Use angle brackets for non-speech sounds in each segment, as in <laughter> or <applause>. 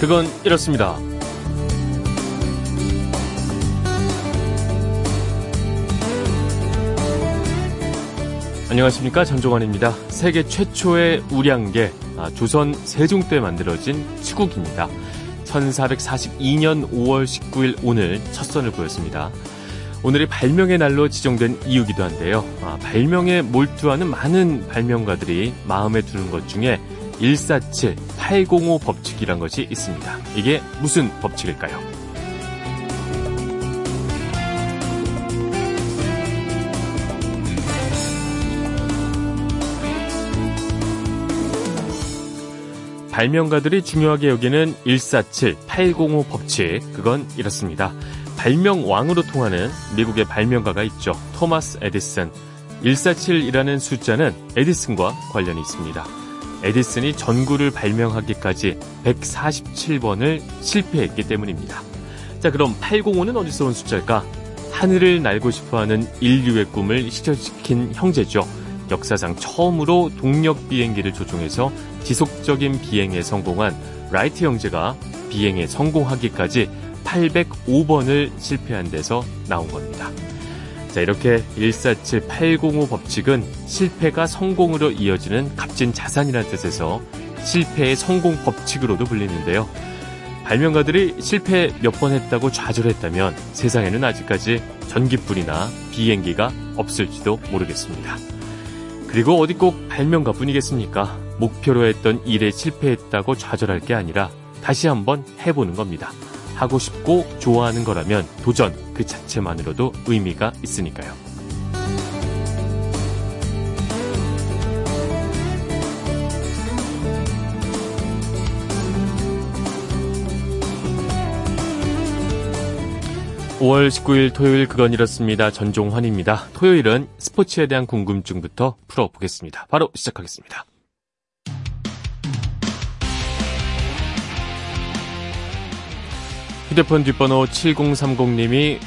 그건 이렇습니다. 안녕하십니까 전종환입니다. 세계 최초의 우량계 아, 조선 세종 때 만들어진 치국입니다. 1442년 5월 19일 오늘 첫 선을 보였습니다. 오늘이 발명의 날로 지정된 이유기도 한데요. 아, 발명에 몰두하는 많은 발명가들이 마음에 두는 것 중에 147, 805 법칙이란 것이 있습니다. 이게 무슨 법칙일까요? 발명가들이 중요하게 여기는 147, 805 법칙, 그건 이렇습니다. 발명왕으로 통하는 미국의 발명가가 있죠. 토마스 에디슨. 147이라는 숫자는 에디슨과 관련이 있습니다. 에디슨이 전구를 발명하기까지 147번을 실패했기 때문입니다. 자, 그럼 805는 어디서 온 숫자일까? 하늘을 날고 싶어하는 인류의 꿈을 실현시킨 형제죠. 역사상 처음으로 동력 비행기를 조종해서 지속적인 비행에 성공한 라이트 형제가 비행에 성공하기까지 805번을 실패한 데서 나온 겁니다. 자, 이렇게 147, 805 법칙은 실패가 성공으로 이어지는 값진 자산이라는 뜻에서 실패의 성공 법칙으로도 불리는데요. 발명가들이 실패 몇 번 했다고 좌절했다면 세상에는 아직까지 전기불이나 비행기가 없을지도 모르겠습니다. 그리고 어디 꼭 발명가 뿐이겠습니까? 목표로 했던 일에 실패했다고 좌절할 게 아니라 다시 한번 해보는 겁니다. 하고 싶고 좋아하는 거라면 도전 그 자체만으로도 의미가 있으니까요. 5월 19일 토요일 그건 이렇습니다. 전종환입니다. 토요일은 스포츠에 대한 궁금증부터 풀어보겠습니다. 바로 시작하겠습니다. 휴대폰 뒷번호 7030님이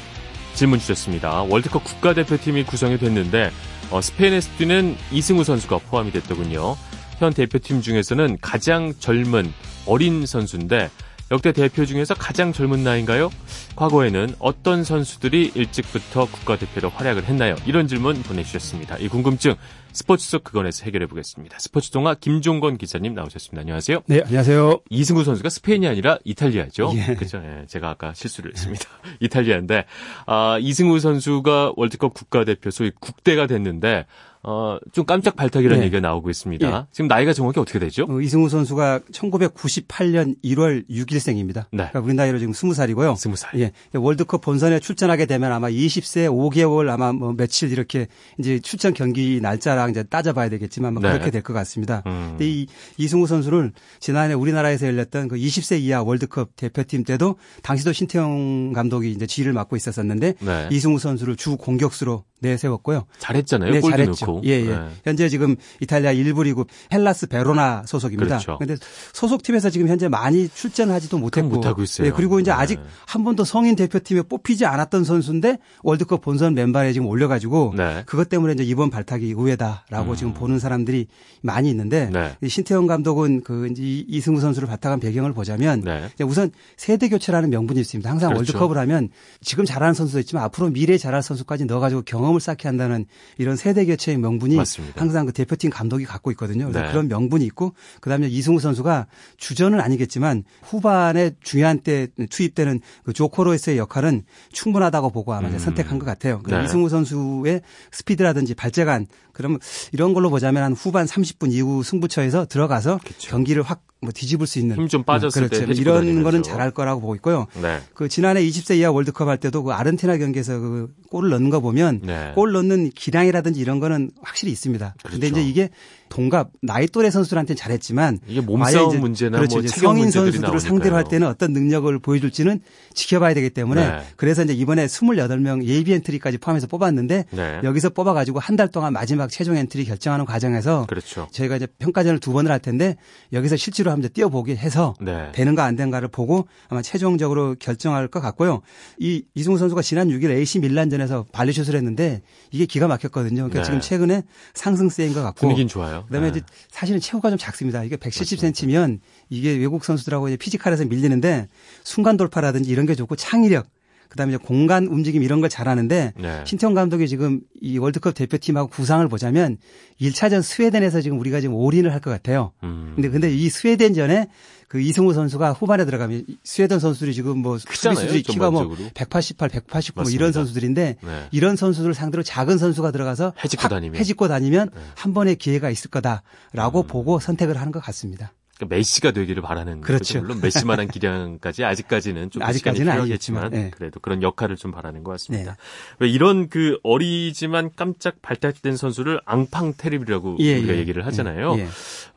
질문 주셨습니다. 월드컵 국가대표팀이 구성이 됐는데 어, 스페인에서 뛰는 이승우 선수가 포함이 됐더군요. 현 대표팀 중에서는 가장 젊은 어린 선수인데 역대 대표 중에서 가장 젊은 나이인가요? 과거에는 어떤 선수들이 일찍부터 국가대표로 활약을 했나요? 이런 질문 보내주셨습니다. 이 궁금증 스포츠 속 그건에서 해결해 보겠습니다. 스포츠 동화 김종건 기자님 나오셨습니다. 안녕하세요. 네, 안녕하세요. 이승우 선수가 스페인이 아니라 이탈리아죠. 예. 그렇죠. 예, 제가 아까 실수를 했습니다. <laughs> 이탈리아인데 아, 이승우 선수가 월드컵 국가대표 소위 국대가 됐는데 어, 좀 깜짝 발탁이라는 네. 얘기가 나오고 있습니다. 예. 지금 나이가 정확히 어떻게 되죠? 어, 이승우 선수가 1998년 1월 6일생입니다. 네. 그러니까 우리 나이로 지금 20살이고요. 스무 살. 예. 월드컵 본선에 출전하게 되면 아마 20세 5개월 아마 뭐 며칠 이렇게 이제 출전 경기 날짜 랑 이제 따져봐야 되겠지만 뭐 네. 그렇게 될 것 같습니다. 음. 근데 이 이승우 선수를 지난해 우리나라에서 열렸던 그 20세 이하 월드컵 대표팀 때도 당시도 신태용 감독이 이제 지휘를 맡고 있었었는데 네. 이승우 선수를 주 공격수로 내세웠고요. 잘했잖아요. 네, 잘했죠. 넣고. 예, 예. 네. 현재 지금 이탈리아 1부 리그 헬라스 베로나 소속입니다. 그렇죠. 근데 소속팀에서 지금 현재 많이 출전하지도 못했고 못하고 있어요. 예, 그리고 이제 네. 아직 한 번도 성인 대표팀에 뽑히지 않았던 선수인데 월드컵 본선 멤버에 지금 올려 가지고 네. 그것 때문에 이제 이번 발탁이 의외다라고 음. 지금 보는 사람들이 많이 있는데 네. 이 신태용 감독은 그 이승우 선수를 발탁한 배경을 보자면 네. 우선 세대 교체라는 명분이 있습니다. 항상 그렇죠. 월드컵을 하면 지금 잘하는 선수도 있지만 앞으로 미래 잘할 선수까지 넣어 가지고 경험 을 쌓게 한다는 이런 세대 교체의 명분이 맞습니다. 항상 그 대표팀 감독이 갖고 있거든요. 그래서 네. 그런 명분이 있고 그다음에 이승우 선수가 주전은 아니겠지만 후반에 중요한 때 투입되는 그 조코로에스의 역할은 충분하다고 보고 아마 음. 선택한 것 같아요. 그 네. 이승우 선수의 스피드라든지 발재간 그러면 이런 걸로 보자면 한 후반 30분 이후 승부처에서 들어가서 그쵸. 경기를 확 뭐 뒤집을 수 있는 힘 좀 빠졌을 그렇죠. 때 이런 다니면서. 거는 잘할 거라고 보고 있고요. 네. 그 지난해 20세 이하 월드컵 할 때도 그 아르헨티나 경기에서 그 골을 넣는 거 보면 네. 골 넣는 기량이라든지 이런 거는 확실히 있습니다. 근데 그렇죠. 이제 이게 동갑 나이 또래 선수들한테는 잘했지만 이게 몸싸움 과연 이제 문제나 그렇죠. 뭐 성인 선수들을 나오니까요. 상대로 할 때는 어떤 능력을 보여줄지는 지켜봐야 되기 때문에 네. 그래서 이제 이번에 28명 예비 엔트리까지 포함해서 뽑았는데 네. 여기서 뽑아가지고 한 달 동안 마지막 최종 엔트리 결정하는 과정에서 그렇죠. 저희가 이제 평가전을 두 번을 할 텐데 여기서 실제로 한번 뛰어보게 해서 네. 되는가 안 되는가를 보고 아마 최종적으로 결정할 것 같고요. 이 이승우 선수가 지난 6일 AC 밀란전에서 발리슛을 했는데 이게 기가 막혔거든요. 그러니까 네. 지금 최근에 상승세인 것 같고 분위기는 좋아요. 그다음에 네. 이제 사실은 체구가 좀 작습니다. 이게 170cm면 이게 외국 선수들하고 이제 physical에서 밀리는데 순간 돌파라든지 이런 게 좋고 창의력 그다음에 이제 공간 움직임 이런 걸 잘하는데 네. 신태용 감독이 지금 이 월드컵 대표팀하고 구상을 보자면 1차전 스웨덴에서 지금 우리가 지금 올인을 할 것 같아요. 음. 근데 근데 이 스웨덴전에 그 이승우 선수가 후반에 들어가면 이 스웨덴 선수들이 지금 뭐 크잖아요, 수비수들이 키가 뭐 전반적으로. 188, 189뭐 맞습니다. 이런 선수들인데 네. 이런 선수들 상대로 작은 선수가 들어가서 헤집고 확 다니면. 네. 헤집고 다니면 한 번의 기회가 있을 음. 거다라고 보고 선택을 하는 것 같습니다. 그러니까 메시가 되기를 바라는 그렇죠. 거죠. 물론 메시만한 기량까지 아직까지는 좀 아직까지는 아니겠지만, 네. 그래도 그런 역할을 좀 바라는 것 같습니다. 네. 왜 이런 그 어리지만 깜짝 발달된 선수를 앙팡 테리비라고 예, 우리가 예. 얘기를 하잖아요. 예.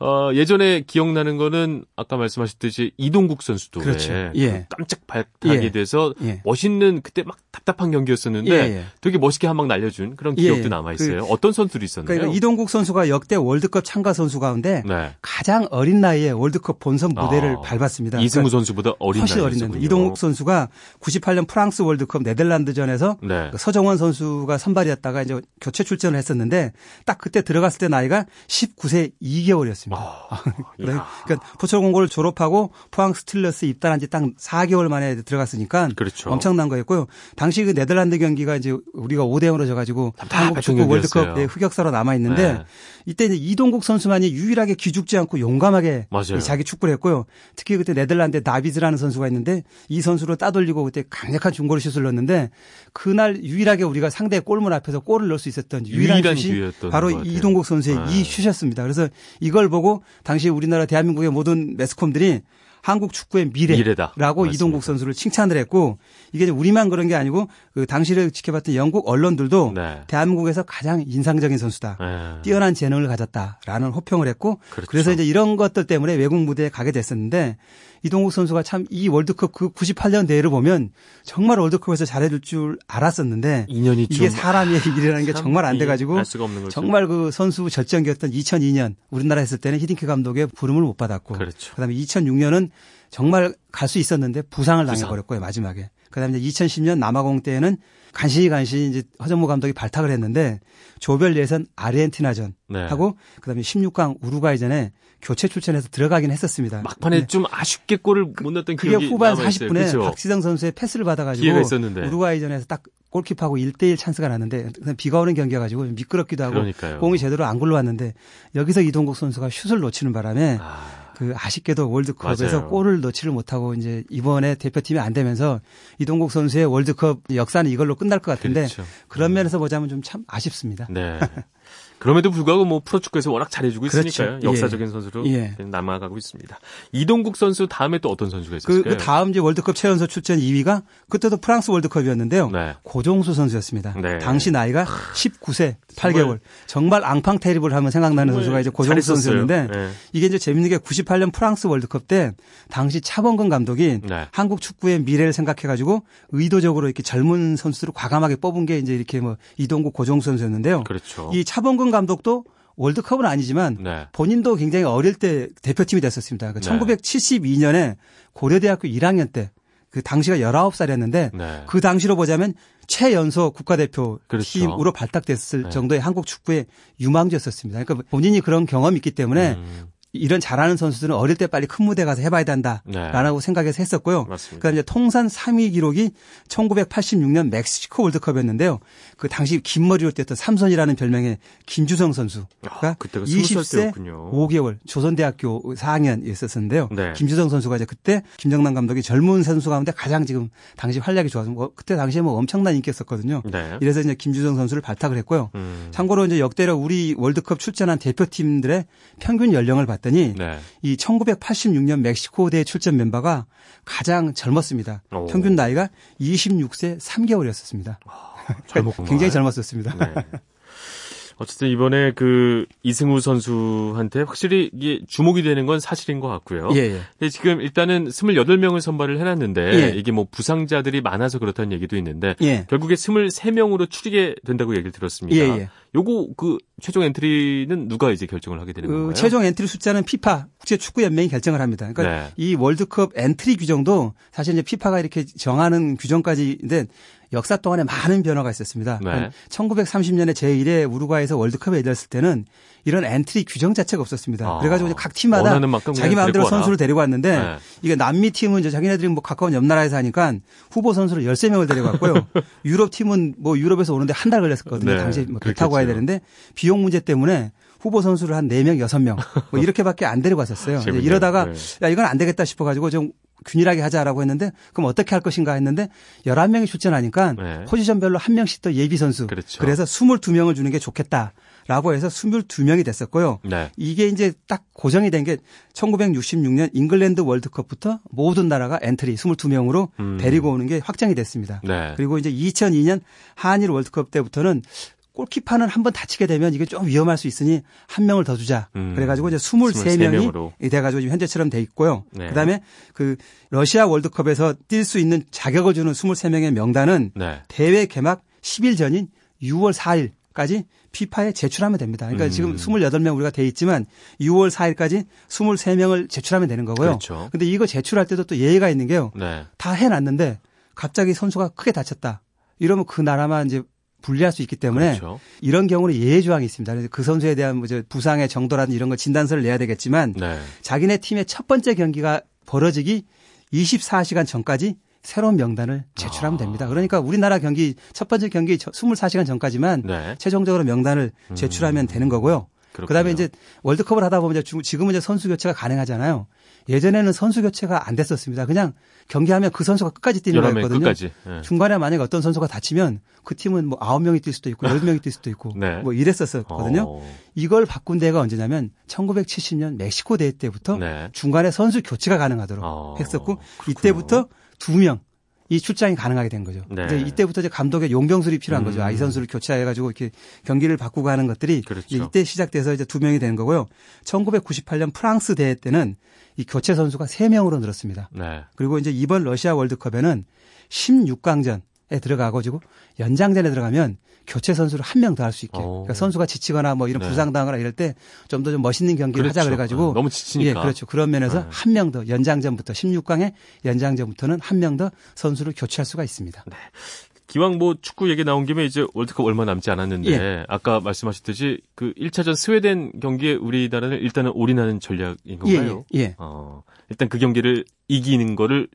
어, 예전에 기억나는 거는 아까 말씀하셨듯이 이동국 선수도 그렇죠. 왜 예. 깜짝 발달하게 예. 돼서 예. 멋있는 그때 막 답답한 경기였었는데 예, 예. 되게 멋있게 한 방 날려준 그런 예, 기억도 예. 남아 있어요. 그- 어떤 선수들이 있었나요? 그러니까 이동국 선수가 역대 월드컵 참가 선수 가운데 네. 가장 어린 나이에 월드컵 본선 무대를 아, 밟았습니다. 이승우 그러니까 선수보다 어린 훨씬. 어린데 이동국 선수가 98년 프랑스 월드컵 네덜란드전에서 네. 그 서정원 선수가 선발이었다가 이제 교체 출전을 했었는데 딱 그때 들어갔을 때 나이가 19세 2개월이었습니다. 아, <laughs> 그러니까 포철 공고를 졸업하고 포항 스틸러스 입단한 지 딱 4개월 만에 들어갔으니까 그렇죠. 엄청난 거였고요. 당시 그 네덜란드 경기가 이제 우리가 5대 0으로 져가지고 답답한 한국 축구 월드컵 흑역사로 남아 있는데 네. 이때 이제 이동국 선수만이 유일하게 기죽지 않고 용감하게 맞아요. 이 자기 축구를 했고요. 특히 그때 네덜란드 다비즈라는 선수가 있는데 이 선수를 따돌리고 그때 강력한 중거리 슛을 넣었는데 그날 유일하게 우리가 상대 골문 앞에서 골을 넣을 수 있었던 유일한, 유일한 슛이 바로. 이동국 선수의 네. 이 슛이었습니다. 그래서 이걸 보고 당시 우리나라 대한민국의 모든 매스컴들이 한국 축구의 미래다. 미래라고 맞습니다. 이동국 선수를 칭찬을 했고 이게 우리만 그런 게 아니고 그 당시를 지켜봤던 영국 언론들도 네. 대한민국에서 가장 인상적인 선수다. 네. 뛰어난 재능을 가졌다라는 호평을 했고 그렇죠. 그래서 이제 이런 것들 때문에 외국 무대에 가게 됐었는데 이동국 선수가 참 이 월드컵 그 98년 대회를 보면 정말 월드컵에서 잘해줄 줄 알았었는데 이게 좀 사람의 <laughs> 일이라는 게참 정말 안 이- 돼가지고. 정말 그 선수 절정기였던 2002년 우리나라 했을 때는 히딩크 감독의 부름을 못 받았고 그렇죠. 그다음에 2006년은 정말 갈 수 있었는데 부상을 부상. 당해버렸고요 마지막에. 그다음에 이제 2010년 남아공 때에는 간신히 간신히 이제 허정무 감독이 발탁을 했는데 조별 예선 아르헨티나전 네. 하고 그다음에 16강 우루과이전에 교체 출전해서 들어가긴 했었습니다. 막판에 네. 좀 아쉽게 골을 못 넣었던 그게 기억이 후반 남아있어요. 40분에 그죠? 박지성 선수의 패스를 받아가지고. 우루과이전에서 딱 골키퍼하고 1대1 찬스가 났는데 비가 오는 경기여가지고 좀 미끄럽기도 하고 그러니까요. 공이 제대로 안 굴러왔는데 여기서 이동국 선수가 슛을 놓치는 바람에 아, 그 아쉽게도 월드컵에서 맞아요. 골을 넣지를 못하고 이제 이번에 대표팀이 안 되면서 이동국 선수의 월드컵 역사는 이걸로 끝날 것 같은데 그렇죠. 그런 면에서 보자면 좀 참 아쉽습니다. 네. <laughs> 그럼에도 불구하고 뭐 프로축구에서 워낙 잘해주고 그렇죠. 있으니까요. 예. 역사적인 선수로 예. 남아가고 있습니다. 이동국 선수 다음에 또 어떤 선수가 그, 있었을까요? 그 다음 이제 월드컵 최연소 출전 2위가 그때도 프랑스 월드컵이었는데요. 네. 고종수 선수였습니다. 네. 당시 나이가 19세 8개월. 정말 앙팡 테리블 하면 생각나는 선수가 이제 고종수 잘했었어요. 선수였는데 네. 이게 이제 재밌는 게 98년 프랑스 월드컵 때 당시 차범근 감독이 네. 한국 축구의 미래를 생각해 가지고 의도적으로 이렇게 젊은 선수들을 과감하게 뽑은 게 이제 이렇게 뭐 이동국 고종수 선수였는데요. 그렇죠. 이 차범근 감독도 월드컵은 아니지만 네. 본인도 굉장히 어릴 때 대표팀이 됐었습니다. 그 네. 1972년에 고려대학교 1학년 때 그 당시가 19살이었는데 네. 그 당시로 보자면 최연소 국가대표 그렇죠. 팀으로 발탁됐을 네. 정도의 한국 축구의 유망주였었습니다. 그러니까 본인이 그런 경험이 있기 때문에 음, 이런 잘하는 선수들은 어릴 때 빨리 큰 무대 가서 해봐야 네. 된다라고 생각해서 했었고요. 맞습니다. 그러니까 이제 통산 3위 기록이 1986년 멕시코 월드컵이었는데요. 그 당시 긴 머리로 뛰었던 삼선이라는 별명의 김주성 선수가 아, 그때가 스무 살 20세 때였군요. 5개월 조선대학교 4학년 있었었는데요. 네. 김주성 선수가 이제 그때 김정남 감독이 젊은 선수 가운데 가장 지금 당시 활약이 좋아서 뭐 그때 당시에 뭐 엄청난 인기였었거든요. 네. 이래서 이제 김주성 선수를 발탁을 했고요. 음, 참고로 이제 역대로 우리 월드컵 출전한 대표팀들의 평균 연령을 봤 더니 네. 이 1986년 멕시코 대회 출전 멤버가 가장 젊었습니다. 오. 평균 나이가 26세 3개월이었습니다. 젊었구만. <laughs> 굉장히 젊었었습니다. 네. 어쨌든 이번에 그 이승우 선수한테 확실히 이게 주목이 되는 건 사실인 것 같고요. 예, 예. 근데 지금 일단은 28명을 선발을 해놨는데 예. 이게 뭐 부상자들이 많아서 그렇다는 얘기도 있는데 예. 결국에 23명으로 추리게 된다고 얘기를 들었습니다. 요거 그 최종 엔트리는 누가 이제 결정을 하게 되는 그 건가요? 최종 엔트리 숫자는 피파 국제 축구 연맹이 결정을 합니다. 그러니까 네. 이 월드컵 엔트리 규정도 사실 이제 피파가 이렇게 정하는 규정까지인데 역사 동안에 많은 변화가 있었습니다. 네. 1930년에 제1회 우루과이에서 월드컵이 열렸을 때는 이런 엔트리 규정 자체가 없었습니다. 아, 그래가지고 이제 각 팀마다 자기 마음대로 데리고. 선수를 데리고 왔는데 네. 이게 남미 팀은 이제 자기네들이 뭐 가까운 옆 나라에서 하니까 후보 선수를 13명을 데려갔고요. <laughs> 유럽 팀은 뭐 유럽에서 오는데 한 달 걸렸었거든요. 네, 당시에 뭐 배 타고 가야 그렇겠죠. 되는데 비용 문제 때문에 후보 선수를 한 4명, 6명 뭐 <laughs> 이렇게밖에 안 데리고 재밌네요. 이러다가 네. 야 이건 안 되겠다 싶어가지고 좀 균일하게 하자라고 했는데 그럼 어떻게 할 것인가 했는데 11명이 출전하니까 네. 포지션별로 한 명씩 더 예비 선수 그렇죠. 해서 22명을 주는 게 좋겠다 라고 해서 22명이 됐었고요. 네. 이게 이제 딱 고정이 된 게 1966년 잉글랜드 월드컵부터 모든 나라가 엔트리 22명으로 음. 데리고 오는 게 확정이 됐습니다. 네. 그리고 이제 2002년 한일 월드컵 때부터는 골키퍼는 한 번 다치게 되면 이게 좀 위험할 수 있으니 한 명을 더 주자. 음. 그래가지고 이제 23명으로. 23명이 돼가지고 지금 현재처럼 돼 있고요. 네. 그다음에 그 러시아 월드컵에서 뛸 수 있는 자격을 주는 23명의 명단은 네. 대회 개막 10일 전인 6월 4일까지 피파에 제출하면 됩니다. 그러니까 음. 지금 28명 우리가 돼 있지만 6월 4일까지 23명을 제출하면 되는 거고요. 그렇죠. 근데 이거 제출할 때도 또 예의가 있는 게요. 네. 다 해 놨는데 갑자기 선수가 크게 다쳤다. 이러면 그 나라만 이제 분리할 수 있기 때문에 그렇죠. 이런 경우는 예외 조항이 있습니다. 그래서 그 선수에 대한 뭐저 부상의 정도라든지 이런 거 진단서를 내야 되겠지만 네. 자기네 팀의 첫 번째 경기가 벌어지기 24시간 전까지 새로운 명단을 제출하면 아. 됩니다. 그러니까 우리나라 경기 첫 번째 경기 24시간 전까지만 네. 최종적으로 명단을 제출하면 되는 거고요. 그렇군요. 그다음에 이제 월드컵을 하다 보면 이제 중- 지금은 이제 선수 교체가 가능하잖아요. 예전에는 선수 교체가 안 됐었습니다. 그냥 경기하면 그 선수가 끝까지 뛰는 11명 거였거든요. 끝까지. 네. 중간에 만약에 어떤 선수가 다치면 그 팀은 뭐 9명이 뛸 수도 있고 10명이 뛸 수도 있고 네. 뭐 이랬었거든요. 어, 이걸 바꾼 데가 언제냐면 1970년 멕시코 대회 때부터 네. 중간에 선수 교체가 가능하도록 어, 했었고 그렇군요. 이때부터 두 명. 이 출장이 가능하게 된 거죠. 네. 이제 이때부터 이제 감독의 용병술이 필요한 거죠. 아, 이 음. 선수를 교체해가지고 이렇게 경기를 바꾸고 하는 것들이 그렇죠. 이제 이때 시작돼서 이제 두 명이 되는 거고요. 1998년 프랑스 대회 때는 이 교체 선수가 세 명으로 늘었습니다. 네. 그리고 이제 이번 러시아 월드컵에는 16강전에 들어가가지고 연장전에 들어가면 교체 선수를 한 명 더 할 수 있게. 오. 그러니까 선수가 지치거나 뭐 이런 네. 부상당하거나 이럴 때 좀 더좀 멋있는 경기를 하자 그렇죠. 그래가지고 네, 너무 지치니까. 예, 그렇죠. 그런 면에서 네. 한명 더 연장전부터 16강의 연장전부터는 한 명 더 선수를 교체할 수가 있습니다. 기왕 뭐 축구 얘기 나온 김에 이제 월드컵 얼마 남지 않았는데 예. 아까 말씀하셨듯이 그 1차전 스웨덴 경기에 우리나라는 일단은 올인하는 전략인 건가요? 예, 예. 어, 일단 그 경기를 이기는 거를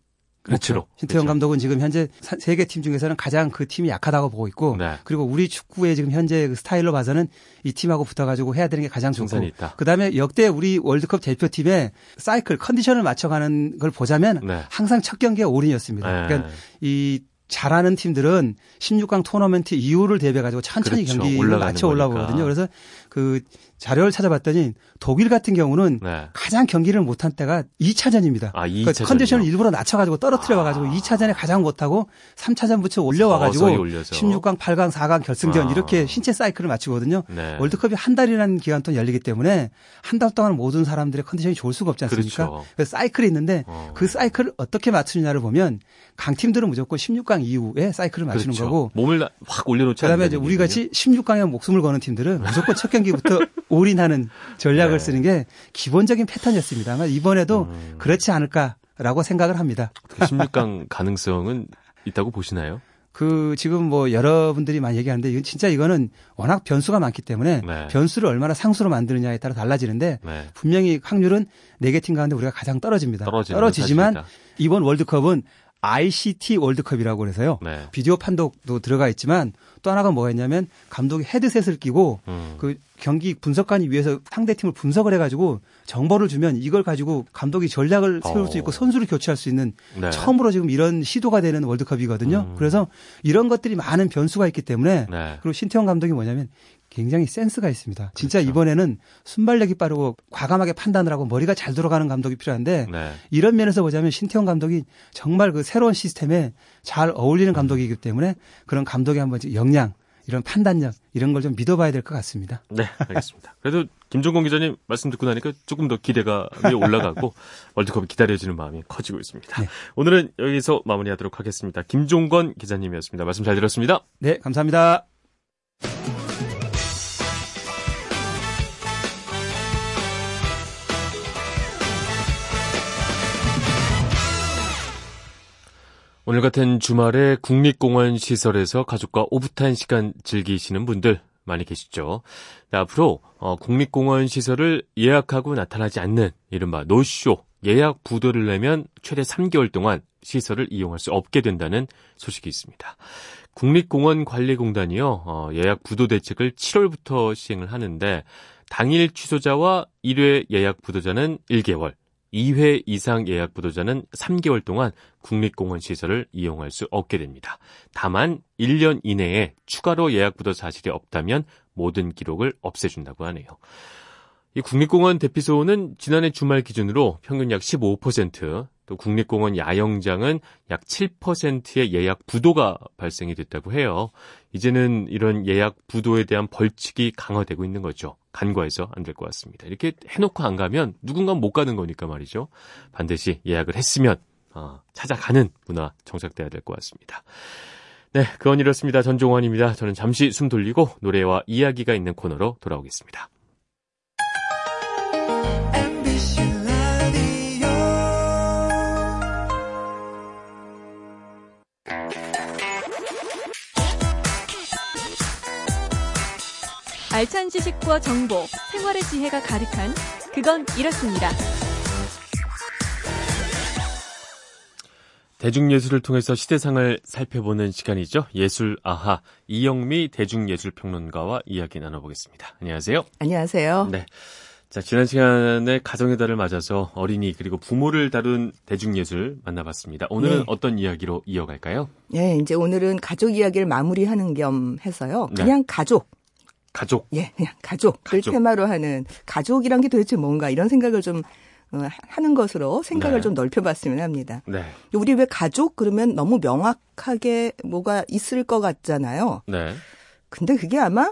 목표로. 그렇죠. 신태영 그렇죠. 감독은 지금 현재 세계 팀 중에서는 가장 그 팀이 약하다고 보고 있고 네. 그리고 우리 축구의 지금 현재 그 스타일로 봐서는 이 팀하고 붙어가지고 해야 되는 게 가장 좋고 있다. 그다음에 역대 우리 월드컵 대표팀의 사이클 컨디션을 맞춰가는 걸 보자면 네. 항상 첫 경기가 올인이었습니다. 네. 그러니까 이 잘하는 팀들은 16강 토너먼트 이후를 대비해 가지고 천천히 그렇죠. 경기를 맞춰. 올라오거든요. 그래서 그 자료를 찾아봤더니 독일 같은 경우는 네. 가장 경기를 못한 때가 2차전입니다. 아, 그러니까 2차전이요? 컨디션을 일부러 낮춰가지고 떨어뜨려 와가지고 아. 2차전에 가장 못하고 3차전 부터 올려와가지고 서서히 올려서. 16강, 8강, 4강 결승전 아. 이렇게 신체 사이클을 맞추거든요. 네. 월드컵이 한 달이라는 기간 동안 열리기 때문에 한 달 동안 모든 사람들의 컨디션이 좋을 수가 없지 않습니까? 그렇죠. 그래서 사이클이 있는데 어. 그 사이클을 어떻게 맞추느냐를 보면 강팀들은 무조건 16강 이후에 사이클을 맞추는 그렇죠. 거고 몸을 나- 확 올려놓지 그다음에 이제 우리 같이 16강에 목숨을 거는 팀들은 무조건 첫 <laughs> 경기부터 <laughs> 올인하는 전략을 네. 쓰는 게 기본적인 패턴이었습니다. 아마 이번에도 음. 그렇지 않을까라고 생각을 합니다. 16강 <laughs> 가능성은 있다고 보시나요? 그 지금 뭐 여러분들이 많이 얘기하는데 진짜 이거는 워낙 변수가 많기 때문에 네. 변수를 얼마나 상수로 만드느냐에 따라 달라지는데 네. 분명히 확률은 네 개 팀 가운데 우리가 가장 떨어집니다. 떨어지지만 사실이다. 이번 월드컵은 ICT 월드컵이라고 그래서요. 네. 비디오 판독도 들어가 있지만 또 하나가 뭐가 있냐면 감독이 헤드셋을 끼고 음. 그 경기 분석관이 위해서 상대 팀을 분석을 해가지고 정보를 주면 이걸 가지고 감독이 전략을 세울 수 있고 어. 선수를 교체할 수 있는 네. 처음으로 지금 이런 시도가 되는 월드컵이거든요. 음. 그래서 이런 것들이 많은 변수가 있기 때문에 네. 그리고 신태용 감독이 뭐냐면 굉장히 센스가 있습니다. 진짜 그렇죠. 이번에는 순발력이 빠르고 과감하게 판단을 하고 머리가 잘 돌아가는 감독이 필요한데 네. 이런 면에서 보자면 신태용 감독이 정말 그 새로운 시스템에 잘 어울리는 감독이기 때문에 그런 감독의 한번 역량, 이런 판단력 이런 걸 좀 믿어봐야 될 것 같습니다. 네, 알겠습니다. 그래도 김종건 기자님 말씀 듣고 나니까 조금 더 기대감이 올라가고 <laughs> 월드컵이 기다려지는 마음이 커지고 있습니다. 네. 오늘은 여기서 마무리하도록 하겠습니다. 김종건 기자님이었습니다. 말씀 잘 들었습니다. 네, 감사합니다. 오늘 같은 주말에 국립공원 시설에서 가족과 오붓한 시간 즐기시는 분들 많이 계시죠. 네, 앞으로 어, 국립공원 시설을 예약하고 나타나지 않는 이른바 노쇼 예약 부도를 내면 최대 3개월 동안 시설을 이용할 수 없게 된다는 소식이 있습니다. 국립공원관리공단이요 어, 예약 부도 대책을 7월부터 시행을 하는데 당일 취소자와 1회 예약 부도자는 1개월, 2회 이상 예약 부도자는 3개월 동안 국립공원 시설을 이용할 수 없게 됩니다. 다만 1년 이내에 추가로 예약 부도 사실이 없다면 모든 기록을 없애준다고 하네요. 이 국립공원 대피소는 지난해 주말 기준으로 평균 약 15%, 또 국립공원 야영장은 약 7%의 예약 부도가 발생이 됐다고 해요. 이제는 이런 예약 부도에 대한 벌칙이 강화되고 있는 거죠. 간과해서 안 될 것 같습니다. 이렇게 해놓고 안 가면 누군가 못 가는 거니까 말이죠. 반드시 예약을 했으면 어, 찾아가는 문화 정착돼야 될 것 같습니다. 네, 그건 이렇습니다. 전종환입니다. 저는 잠시 숨 돌리고 노래와 이야기가 있는 코너로 돌아오겠습니다. 알찬 지식과 정보, 생활의 지혜가 가득한 그건 이렇습니다. 대중예술을 통해서 시대상을 살펴보는 시간이죠. 예술 아하 이영미 대중예술평론가와 이야기 나눠보겠습니다. 안녕하세요. 안녕하세요. 네. 자, 지난 시간에 가정의 달을 맞아서 어린이 그리고 부모를 다룬 대중예술 만나봤습니다. 오늘은 네. 어떤 이야기로 이어갈까요? 네, 이제 오늘은 가족 이야기를 마무리하는 겸 해서요. 네. 그냥 가족. 가족. 예, 그냥 가족을 가족. 테마로 하는 가족이란 게 도대체 뭔가 이런 생각을 좀 어, 하는 것으로 생각을 네. 좀 넓혀봤으면 합니다. 네. 우리 왜 가족 그러면 너무 명확하게 뭐가 있을 것 같잖아요. 네. 근데 그게 아마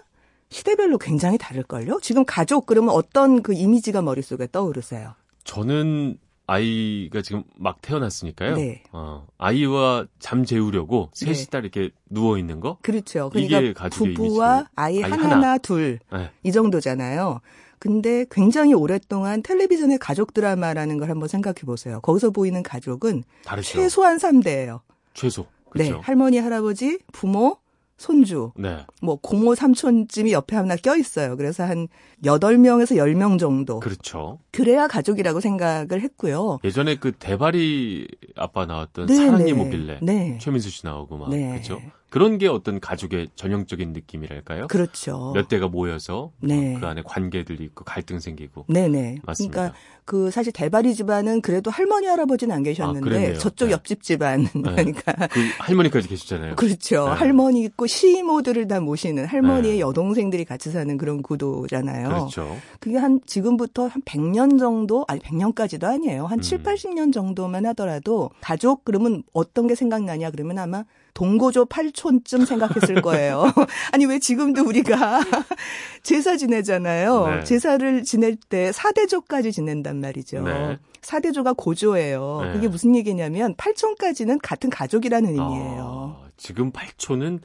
시대별로 굉장히 다를걸요? 지금 가족 그러면 어떤 그 이미지가 머릿속에 떠오르세요? 저는 아이가 지금 막 태어났으니까요. 네. 어, 아이와 잠 재우려고 셋이 네. 딱 이렇게 누워 있는 거. 그렇죠. 그러니까 부부와. 아이, 아이 하나, 하나. 둘. 네. 이 정도잖아요. 근데 굉장히 오랫동안 텔레비전의 가족 드라마라는 걸 한번 생각해 보세요. 거기서 보이는 가족은 다르죠. 최소한 3대예요. 최소. 네. 그렇죠. 할머니, 할아버지, 부모, 손주, 네. 뭐 고모, 삼촌쯤이 옆에 하나 껴 있어요. 그래서 한 8명에서 10명 정도. 그렇죠. 그래야 가족이라고 생각을 했고요. 예전에 그 대바리 아빠 나왔던 네, 사랑이 네. 뭐길래 네. 최민수 씨 나오고 막 네. 그렇죠. 그런 게 어떤 가족의 전형적인 느낌이랄까요? 그렇죠. 몇 대가 모여서 네. 그 안에 관계들이 있고 갈등 생기고 네네. 맞습니다. 그러니까 그 사실 대바리 집안은 그래도 할머니 할아버지는 안 계셨는데 아. 저쪽 네. 옆집 집안 <laughs> 그러니까 그 할머니까지 계시잖아요. 그렇죠. 네. 할머니 있고 시이모들을 다 모시는 할머니의 여동생들이 같이 사는 그런 구도잖아요. 그렇죠. 그게 한 지금부터 한 100년 정도 아니 100년까지도 아니에요. 한 음. 7, 80년 정도만 하더라도 가족 그러면 어떤 게 생각나냐 그러면 아마 동고조 팔촌쯤 생각했을 거예요. <laughs> 아니 왜 지금도 우리가 <laughs> 제사 지내잖아요. 네. 제사를 지낼 때 사대조까지 지낸단 말이죠. 네. 사대조가 고조예요. 네. 그게 무슨 얘기냐면 팔촌까지는 같은 가족이라는 의미예요. 아, 지금 8초는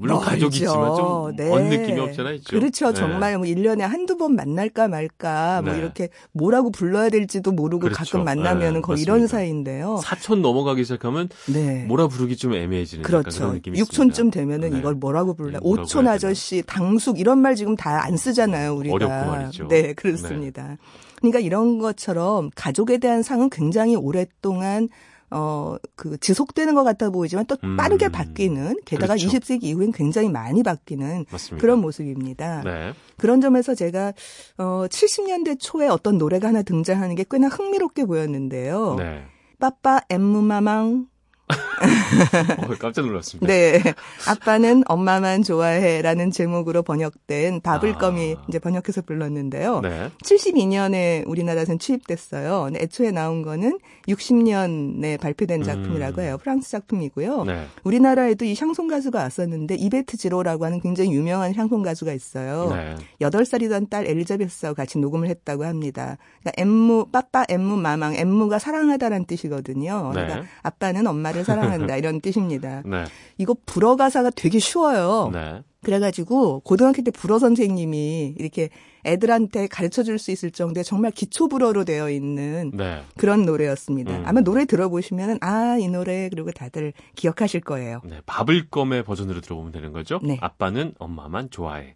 물론 멀죠. 가족이지만 좀 네. 먼 느낌이 없잖아요. 있죠? 그렇죠. 네. 정말 뭐 1년에 한두 번 만날까 말까 뭐 네. 이렇게 뭐라고 불러야 될지도 모르고 그렇죠. 가끔 만나면은 네, 거의 이런 맞습니다. 사이인데요. 사촌 넘어가기 시작하면 네. 뭐라 부르기 좀 애매해지는 약간 그런 그렇죠. 느낌이 육촌쯤 있습니다. 되면은 네. 이걸 뭐라고 불러? 네, 뭐라고 오촌 해야 되나. 아저씨, 당숙 이런 말 지금 다 안 쓰잖아요, 우리가. 어렵고 말이죠. 네, 그렇습니다. 그러니까 이런 것처럼 가족에 대한 상은 굉장히 오랫동안 어, 그, 지속되는 것 같아 보이지만 또 음, 빠르게 바뀌는, 게다가 그렇죠. 20세기 이후엔 굉장히 많이 바뀌는 맞습니다. 그런 모습입니다. 네. 그런 점에서 제가, 어, 70년대 초에 어떤 노래가 하나 등장하는 게 꽤나 흥미롭게 보였는데요. 네. 빠빠 엠무마망 어, 깜짝 놀랐습니다. 네. 아빠는 엄마만 좋아해라는 제목으로 번역된 바블껌이 아. 이제 번역해서 불렀는데요. 네. 72년에 우리나라에선 취입됐어요. 근데 애초에 나온 거는 60년에 발표된 작품이라고 음. 해요. 프랑스 작품이고요. 네. 우리나라에도 이 샹송 가수가 왔었는데 이베트 지로라고 하는 굉장히 유명한 샹송 가수가 있어요. 네. 8살이던 딸 엘리자베스하고 같이 녹음을 했다고 합니다. 그러니까 엠무, 빠빠 엠무 마망, 엠무가 사랑하다라는 뜻이거든요. 네. 그러니까 아빠는 엄마를 사랑한다 이런 <laughs> 뜻입니다. 네. 이거 불어 가사가 되게 쉬워요. 네. 그래가지고 고등학교 때 불어 선생님이 이렇게 애들한테 가르쳐 줄 수 있을 정도의 정말 기초 불어로 되어 있는 네. 그런 노래였습니다. 음. 아마 노래 들어보시면은 아, 이 노래 그리고 다들 기억하실 거예요. 네, 밥을 껌의 버전으로 들어보면 되는 거죠? 네. 아빠는 엄마만 좋아해.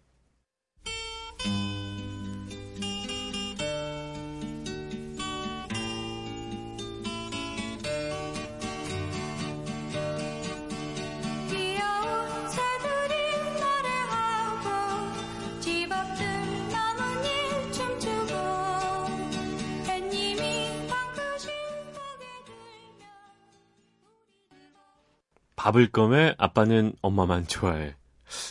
밥을 껌의 아빠는 엄마만 좋아해.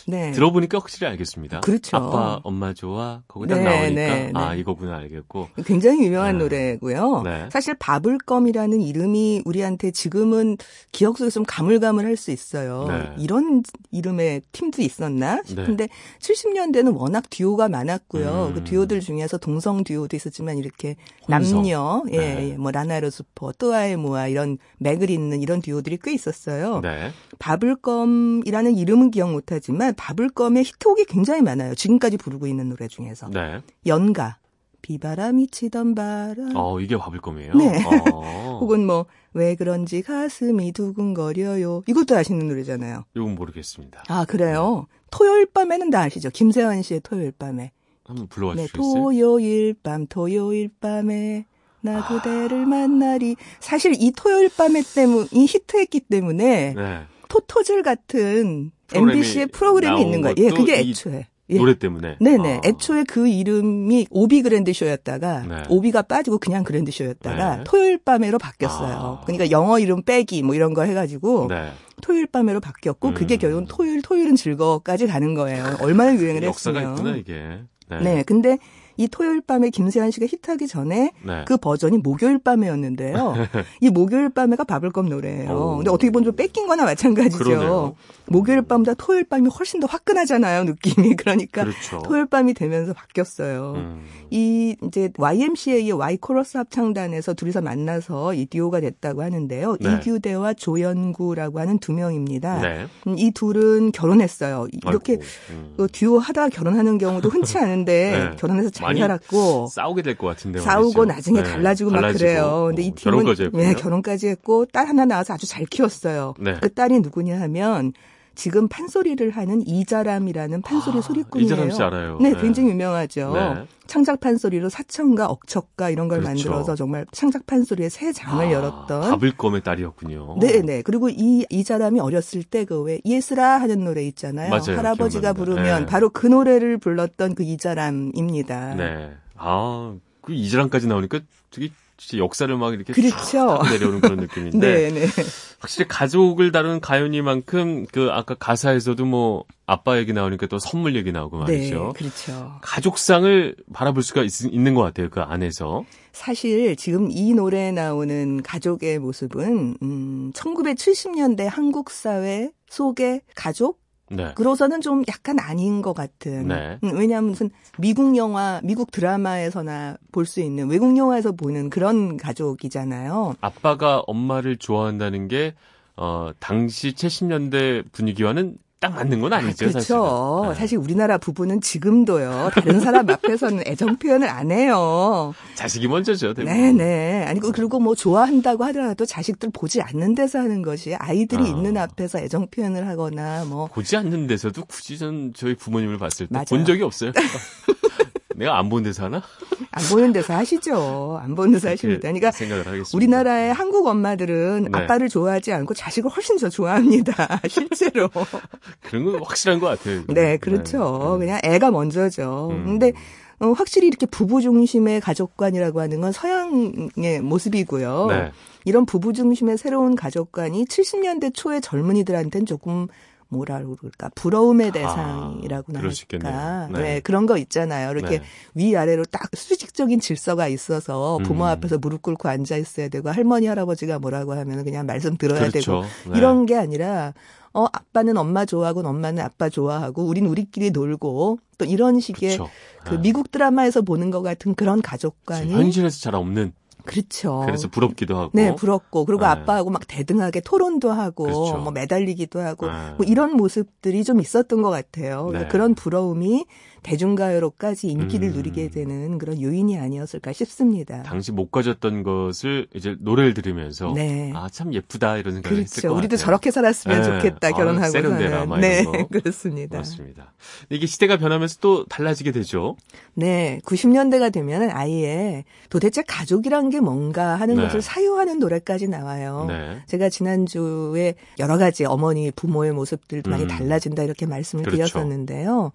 네. 들어보니까 확실히 알겠습니다. 그렇죠. 아빠, 엄마 좋아. 거기 딱 네, 나오니까 네, 아 네. 이거구나 알겠고. 굉장히 유명한 네. 노래고요. 네. 사실 바불껌이라는 이름이 우리한테 지금은 기억 속에 좀 가물가물할 수 있어요. 네. 이런 이름의 팀도 있었나 싶은데 70년대는 워낙 듀오가 많았고요. 음. 그 듀오들 중에서 동성 듀오도 있었지만 이렇게 혼성. 남녀, 예, 네. 예, 뭐 라나르 수퍼, 또아의 모아 이런 맥을 잇는 이런 듀오들이 꽤 있었어요. 네. 바불껌이라는 이름은 기억 못하지 만 바불껌의 히트곡이 굉장히 많아요. 지금까지 부르고 있는 노래 중에서 네. 연가, 비바람이 치던 바람, 어 이게 밥을 껌이에요. 네. 어. <laughs> 혹은 뭐 왜 그런지 가슴이 두근거려요. 이것도 아시는 노래잖아요. 이건 모르겠습니다. 아 그래요. 토요일 밤에는 다 아시죠? 김세환 씨의 토요일 밤에. 한번 불러와 네, 주시겠어요? 토요일 밤 토요일 밤에 나 아. 그대를 만나리. 사실 이 토요일 밤에 때문에 이 히트했기 때문에 네. 토토즐 같은 MBC의 프로그램이 있는 거예요. 예, 그게 이 애초에. 예. 노래 때문에. 네네. 아. 애초에 그 이름이 오비 그랜드쇼였다가 네. 오비가 빠지고 그냥 그랜드쇼였다가 네. 토요일 밤에로 바뀌었어요. 아. 그러니까 영어 이름 빼기 뭐 이런 거 해가지고 네. 토요일 밤에로 바뀌었고 음. 그게 결국은 토요일 토요일은 즐거워까지 가는 거예요. 얼마나 유행을 역사가 했으면. 있구나 이게. 네. 네. 근데 이 토요일 밤에 김세환 씨가 히트하기 전에 네. 그 버전이 목요일 밤에였는데요. <laughs> 이 목요일 밤에가 바블검 노래예요. 오. 근데 어떻게 보면 좀 뺏긴 거나 마찬가지죠. 그러네요. 목요일 밤보다 토요일 밤이 훨씬 더 화끈하잖아요, 느낌이. <laughs> 그러니까 그렇죠. 토요일 밤이 되면서 바뀌었어요. 음. 이 이제 YMCA의 Y 코러스 합창단에서 둘이서 만나서 이 듀오가 됐다고 하는데요. 네. 이규대와 조연구라고 하는 두 명입니다. 네. 음, 이 둘은 결혼했어요. 이렇게 음. 그 듀오 하다 결혼하는 경우도 흔치 않은데 <laughs> 네. 결혼해서 잘 많이 살았고 싸우게 될 것 같은데 싸우고 말이죠. 나중에 네. 달라지고 막 달라지고. 그래요. 근데 이 어, 팀은 결혼까지 했고요. 예, 결혼까지 했고 딸 하나 낳아서 아주 잘 키웠어요. 네. 그 딸이 누구냐 하면 지금 판소리를 하는 이자람이라는 판소리 아, 소리꾼이에요. 이자람 씨 알아요. 네, 네. 굉장히 유명하죠. 네. 창작 판소리로 사천가 억척가 이런 걸 그렇죠. 만들어서 정말 창작 판소리의 새 장을 아, 열었던 바블껌의 딸이었군요. 네, 네. 그리고 이, 이 사람이 어렸을 때 그 왜 예솔아 하는 노래 있잖아요. 맞아요. 할아버지가 기억납니다. 부르면 네. 바로 그 노래를 불렀던 그 이자람입니다. 네. 아, 그 이자람까지 나오니까 되게 역사를 막 이렇게 그렇죠. 쫙 내려오는 그런 느낌인데 <laughs> 네, 네. 확실히 가족을 다루는 가요니만큼 그 아까 가사에서도 뭐 아빠 얘기 나오니까 또 선물 얘기 나오고 말이죠. 네, 그렇죠. 가족상을 바라볼 수가 있, 는것 같아요. 그 안에서. 사실 지금 이 노래에 나오는 가족의 모습은 음 1970년대 한국 사회 속의 가족 네. 그로서는 좀 약간 아닌 것 같은. 네. 음, 왜냐하면 무슨 미국 영화, 미국 드라마에서나 볼 수 있는 외국 영화에서 보는 그런 가족이잖아요. 아빠가 엄마를 좋아한다는 게 어, 당시 70년대 분위기와는 딱 맞는 건 아니죠, 그렇죠. 사실은. 네. 사실 우리나라 부부는 지금도요. 다른 사람 앞에서는 애정 표현을 안 해요. 자식이 먼저죠, 대부분. 네네. 아니 그리고 뭐 좋아한다고 하더라도 자식들 보지 않는 데서 하는 것이 아이들이 아. 있는 앞에서 애정 표현을 하거나 뭐 보지 않는 데서도 굳이 전 저희 부모님을 봤을 때. 본 적이 없어요. <laughs> 내가 안본 데서 하나? 안 보는 데서 하시죠. 안 보는 데서 하십니다. 그러니까 생각을 하겠습니다. 우리나라의 한국 엄마들은 네. 아빠를 좋아하지 않고 자식을 훨씬 더 좋아합니다. <laughs> 실제로. 그런 건 확실한 것 같아요. 이거는. 네, 그렇죠. 네. 그냥 애가 먼저죠. 음. 근데 어, 확실히 이렇게 부부 중심의 가족관이라고 하는 건 서양의 모습이고요. 네. 이런 부부 중심의 새로운 가족관이 70년대 초의 젊은이들한테는 조금 뭐라 그럴까 부러움의 대상이라고나 아. 할까 네. 네. 그런 거 있잖아요 이렇게 네. 위아래로 딱 수직적인 질서가 있어서 부모 음. 앞에서 무릎 꿇고 앉아 있어야 되고 할머니 할아버지가 뭐라고 하면 그냥 말씀 들어야 그렇죠. 되고 네. 이런 게 아니라 어 아빠는 엄마 좋아하고 엄마는 아빠 좋아하고 우린 우리끼리 놀고 또 이런 식의 그렇죠. 그 네. 미국 드라마에서 보는 것 같은 그런 가족관이 현실에서 잘 없는 그렇죠. 그래서 부럽기도 하고. 네, 부럽고 그리고 네. 아빠하고 막 대등하게 토론도 하고 그렇죠. 뭐 매달리기도 하고 네. 뭐 이런 모습들이 좀 있었던 것 같아요. 네. 그런 부러움이 대중가요로까지 인기를 음. 누리게 되는 그런 요인이 아니었을까 싶습니다. 당시 못 가졌던 것을 이제 노래를 들으면서 네. 아참 예쁘다 이런 생각을 했을 그렇죠. 것 우리도 같아요. 저렇게 살았으면 네. 좋겠다 아, 결혼하고서는. 세련되라, 막 네. <laughs> 그렇습니다. 맞습니다. 이게 시대가 변하면서 또 달라지게 되죠. 네, 90년대가 되면은 아예 도대체 가족이란 게 뭔가 하는 네. 것을 사유하는 노래까지 나와요. 네. 제가 지난주에 여러 가지 어머니, 부모의 모습들도 많이 음. 달라진다 이렇게 말씀을 그렇죠. 드렸었는데요.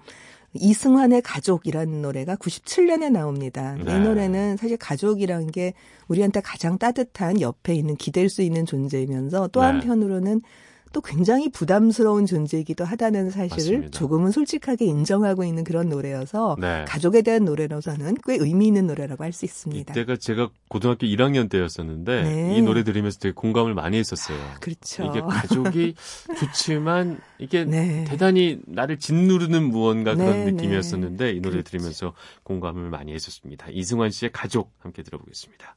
이승환의 가족이라는 노래가 97년에 나옵니다. 네. 이 노래는 사실 가족이란 게 우리한테 가장 따뜻한 옆에 있는 기댈 수 있는 존재이면서 또 네. 한편으로는 또 굉장히 부담스러운 존재이기도 하다는 사실을 맞습니다. 조금은 솔직하게 인정하고 있는 그런 노래여서 네. 가족에 대한 노래로서는 꽤 의미 있는 노래라고 할 수 있습니다. 이때가 제가 고등학교 1학년 때였었는데 네. 이 노래 들으면서 되게 공감을 많이 했었어요. 그렇죠. 이게 가족이 <laughs> 좋지만 이게 네. 대단히 나를 짓누르는 무언가 그런 네, 느낌이었었는데 이 노래 그렇죠. 들으면서 공감을 많이 했었습니다. 이승환 씨의 가족 함께 들어보겠습니다.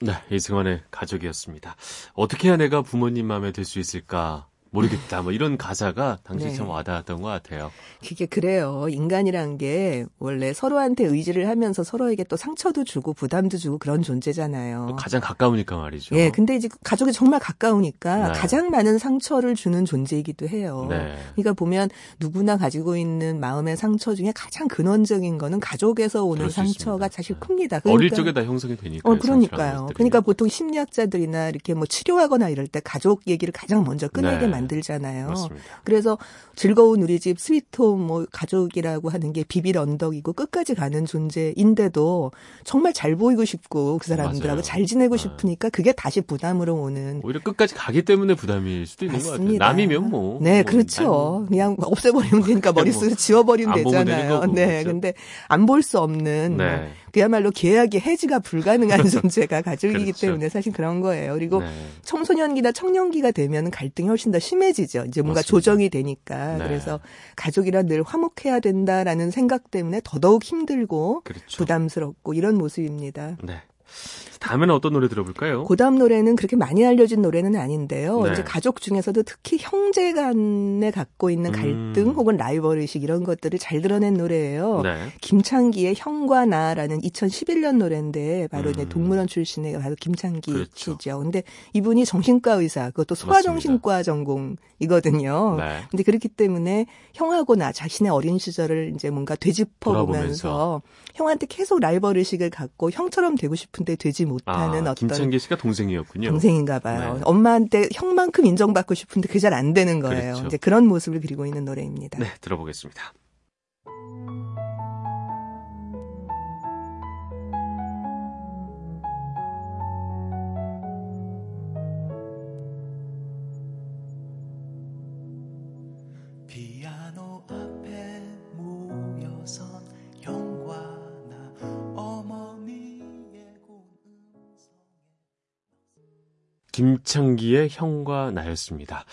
네, 이승환의 가족이었습니다. 어떻게 해야 내가 부모님 마음에 들 수 있을까 모르겠다. 뭐 이런 가사가 당시 네. 참 와닿았던 것 같아요. 그게 그래요. 인간이란 게 원래 서로한테 의지를 하면서 서로에게 또 상처도 주고 부담도 주고 그런 존재잖아요. 가장 가까우니까 말이죠. 예, 근데 이제 가족이 정말 가까우니까 네. 가장 많은 상처를 주는 존재이기도 해요. 네. 그러니까 보면 누구나 가지고 있는 마음의 상처 중에 가장 근원적인 거는 가족에서 오는 상처가 있습니다. 사실 네. 큽니다. 어릴 그러니까- 적에 다 형성이 되니까. 어, 그러니까요. 그러니까 보통 심리학자들이나 이렇게 뭐 치료하거나 이럴 때 가족 얘기를 가장 먼저 꺼내게 네. 만들잖아요. 맞습니다. 그래서 즐거운 우리 집 스위트홈 뭐 가족이라고 하는 게 비빌 언덕이고 끝까지 가는 존재인데도 정말 잘 보이고 싶고 그 사람들하고 맞아요. 잘 지내고 네. 싶으니까 그게 다시 부담으로 오는 오히려 끝까지 가기 때문에 부담일 수도 있는 것 같아요. 맞습니다. 남이면 뭐. 네, 뭐, 그렇죠. 그냥 없애버리면 되니까 <laughs> 머릿속에 지워버리면 되잖아요. 거고, 네, 그렇죠. 근데 안 볼 수 없는 뭐 네. 그야말로 계약이 해지가 불가능한 <laughs> 존재가 가족이기 그렇죠. 때문에 사실 그런 거예요. 그리고 네. 청소년기나 청년기가 되면 갈등이 훨씬 더 심해지죠. 이제 뭔가 맞습니다. 조정이 되니까. 네. 그래서 가족이라 늘 화목해야 된다라는 생각 때문에 더더욱 힘들고 그렇죠. 부담스럽고 이런 모습입니다. 네. 다음에는 어떤 노래 들어볼까요? 고담 노래는 그렇게 많이 알려진 노래는 아닌데요. 네. 이제 가족 중에서도 특히 형제 간에 갖고 있는 갈등 음. 혹은 라이벌 의식 이런 것들을 잘 드러낸 노래예요. 네. 김창기의 형과 나라는 2011년 노래인데 바로 이제 음. 동물원 출신의 바로 김창기 그렇죠. 씨죠. 근데 이분이 정신과 의사, 그것도 소아정신과 전공이거든요. 네. 근데 그렇기 때문에 형하고 나 자신의 어린 시절을 이제 뭔가 되짚어 보면서. 형한테 계속 라이벌 의식을 갖고 형처럼 되고 싶은데 되지 못하는 아, 어떤 김창기 씨가 동생이었군요. 동생인가 봐요. 네. 엄마한테 형만큼 인정받고 싶은데 그게 잘 안 되는 거예요. 그렇죠. 이제 그런 모습을 그리고 있는 노래입니다. 네, 들어보겠습니다. 김창기의 형과 나였습니다.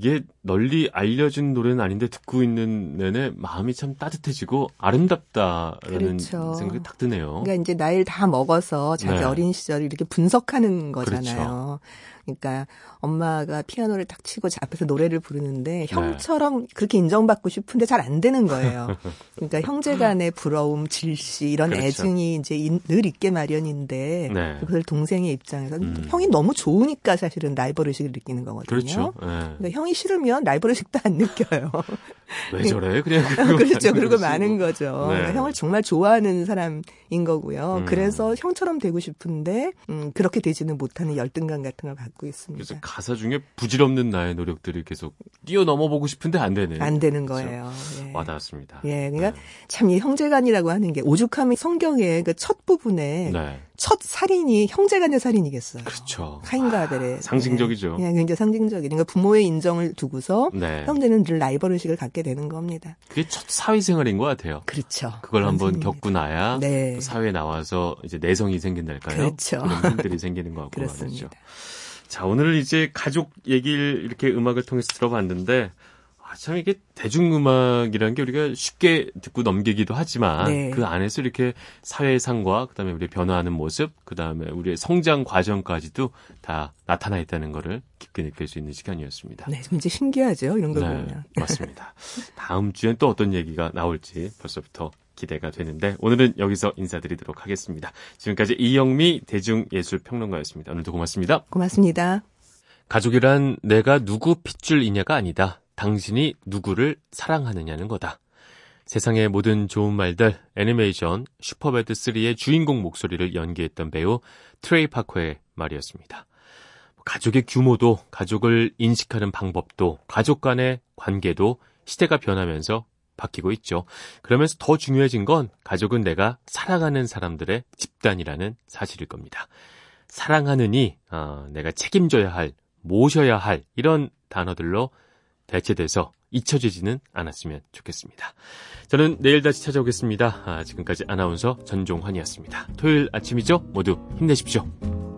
이게 널리 알려진 노래는 아닌데 듣고 있는 내내 마음이 참 따뜻해지고 아름답다라는 그렇죠. 생각이 딱 드네요. 그러니까 이제 나이를 다 먹어서 자기 네. 어린 시절을 이렇게 분석하는 거잖아요. 그렇죠. 그러니까 엄마가 피아노를 딱 치고 앞에서 노래를 네. 부르는데 형처럼 그렇게 인정받고 싶은데 잘 안 되는 거예요. <laughs> 그러니까 형제 간의 부러움, 질시 이런 그렇죠. 애증이 이제 인- 늘 있게 마련인데 네. 그걸 동생의 입장에서 음. 형이 너무 좋으니까 사실은 라이벌 의식을 느끼는 거거든요. 그렇죠. 네. 그러니까 형이 싫으면 라이벌 의식도 안 느껴요. <laughs> 왜 저래? 그냥 <laughs> 그렇죠. 그리고. 많은 거죠. 네. 그러니까 형을 정말 좋아하는 사람인 거고요. 음. 그래서 형처럼 되고 싶은데 음, 그렇게 되지는 못하는 열등감 같은 걸 갖고 있습니다. 그래서 가사 중에 부질없는 나의 노력들이 계속 뛰어넘어 보고 싶은데 안 되네. 안 되는 그렇죠. 거예요. 예. 와닿았습니다. 예, 그러니까 네. 참이 형제간이라고 하는 게 오죽하면 성경의 그 첫 부분에 네. 첫 살인이 형제간의 살인이겠어요. 그렇죠. 카인과 아벨의 아, 상징적이죠. 예, 예, 굉장히 상징적인. 그러니까 부모의 인정을 두고서 네. 형제는 늘 라이벌 의식을 갖게 되는 겁니다. 그게 첫 사회 생활인 것 같아요. 그렇죠. 그걸 그런 한번. 겪고 나야 네. 또 사회에 나와서 이제 내성이 생긴달까요? 그렇죠. 런 힘들이 생기는 것 같고 <laughs> 그렇습니다. 말이죠. 자, 오늘 이제 가족 얘기를 이렇게 음악을 통해서 들어봤는데 아, 참 이게 대중음악이라는 게 우리가 쉽게 듣고 넘기기도 하지만 네. 그 안에서 이렇게 사회상과 그다음에 우리 변화하는 모습, 그다음에 우리의 성장 과정까지도 다 나타나 있다는 거를 깊게 느낄 수 있는 시간이었습니다. 네, 굉장히 신기하죠. 이런 걸 네, 보면. <laughs> 맞습니다. 다음 주엔 또 어떤 얘기가 나올지 벌써부터 기대가 되는데 오늘은 여기서 인사드리도록 하겠습니다. 지금까지 이영미 대중예술평론가였습니다. 오늘도 고맙습니다. 고맙습니다. 가족이란 내가 누구 핏줄이냐가 아니다. 당신이 누구를 사랑하느냐는 거다. 세상의 모든 좋은 말들 애니메이션 슈퍼배드 3의 주인공 목소리를 연기했던 배우 트레이 파커의 말이었습니다. 가족의 규모도 가족을 인식하는 방법도 가족 간의 관계도 시대가 변하면서 바뀌고 있죠. 그러면서 더 중요해진 건 가족은 내가 사랑하는 사람들의 집단이라는 사실일 겁니다. 사랑하느니 어, 내가 책임져야 할, 모셔야 할 이런 단어들로 대체돼서 잊혀지지는 않았으면 좋겠습니다. 저는 내일 다시 찾아오겠습니다. 아, 지금까지 아나운서 전종환이었습니다. 토요일 아침이죠? 모두 힘내십시오.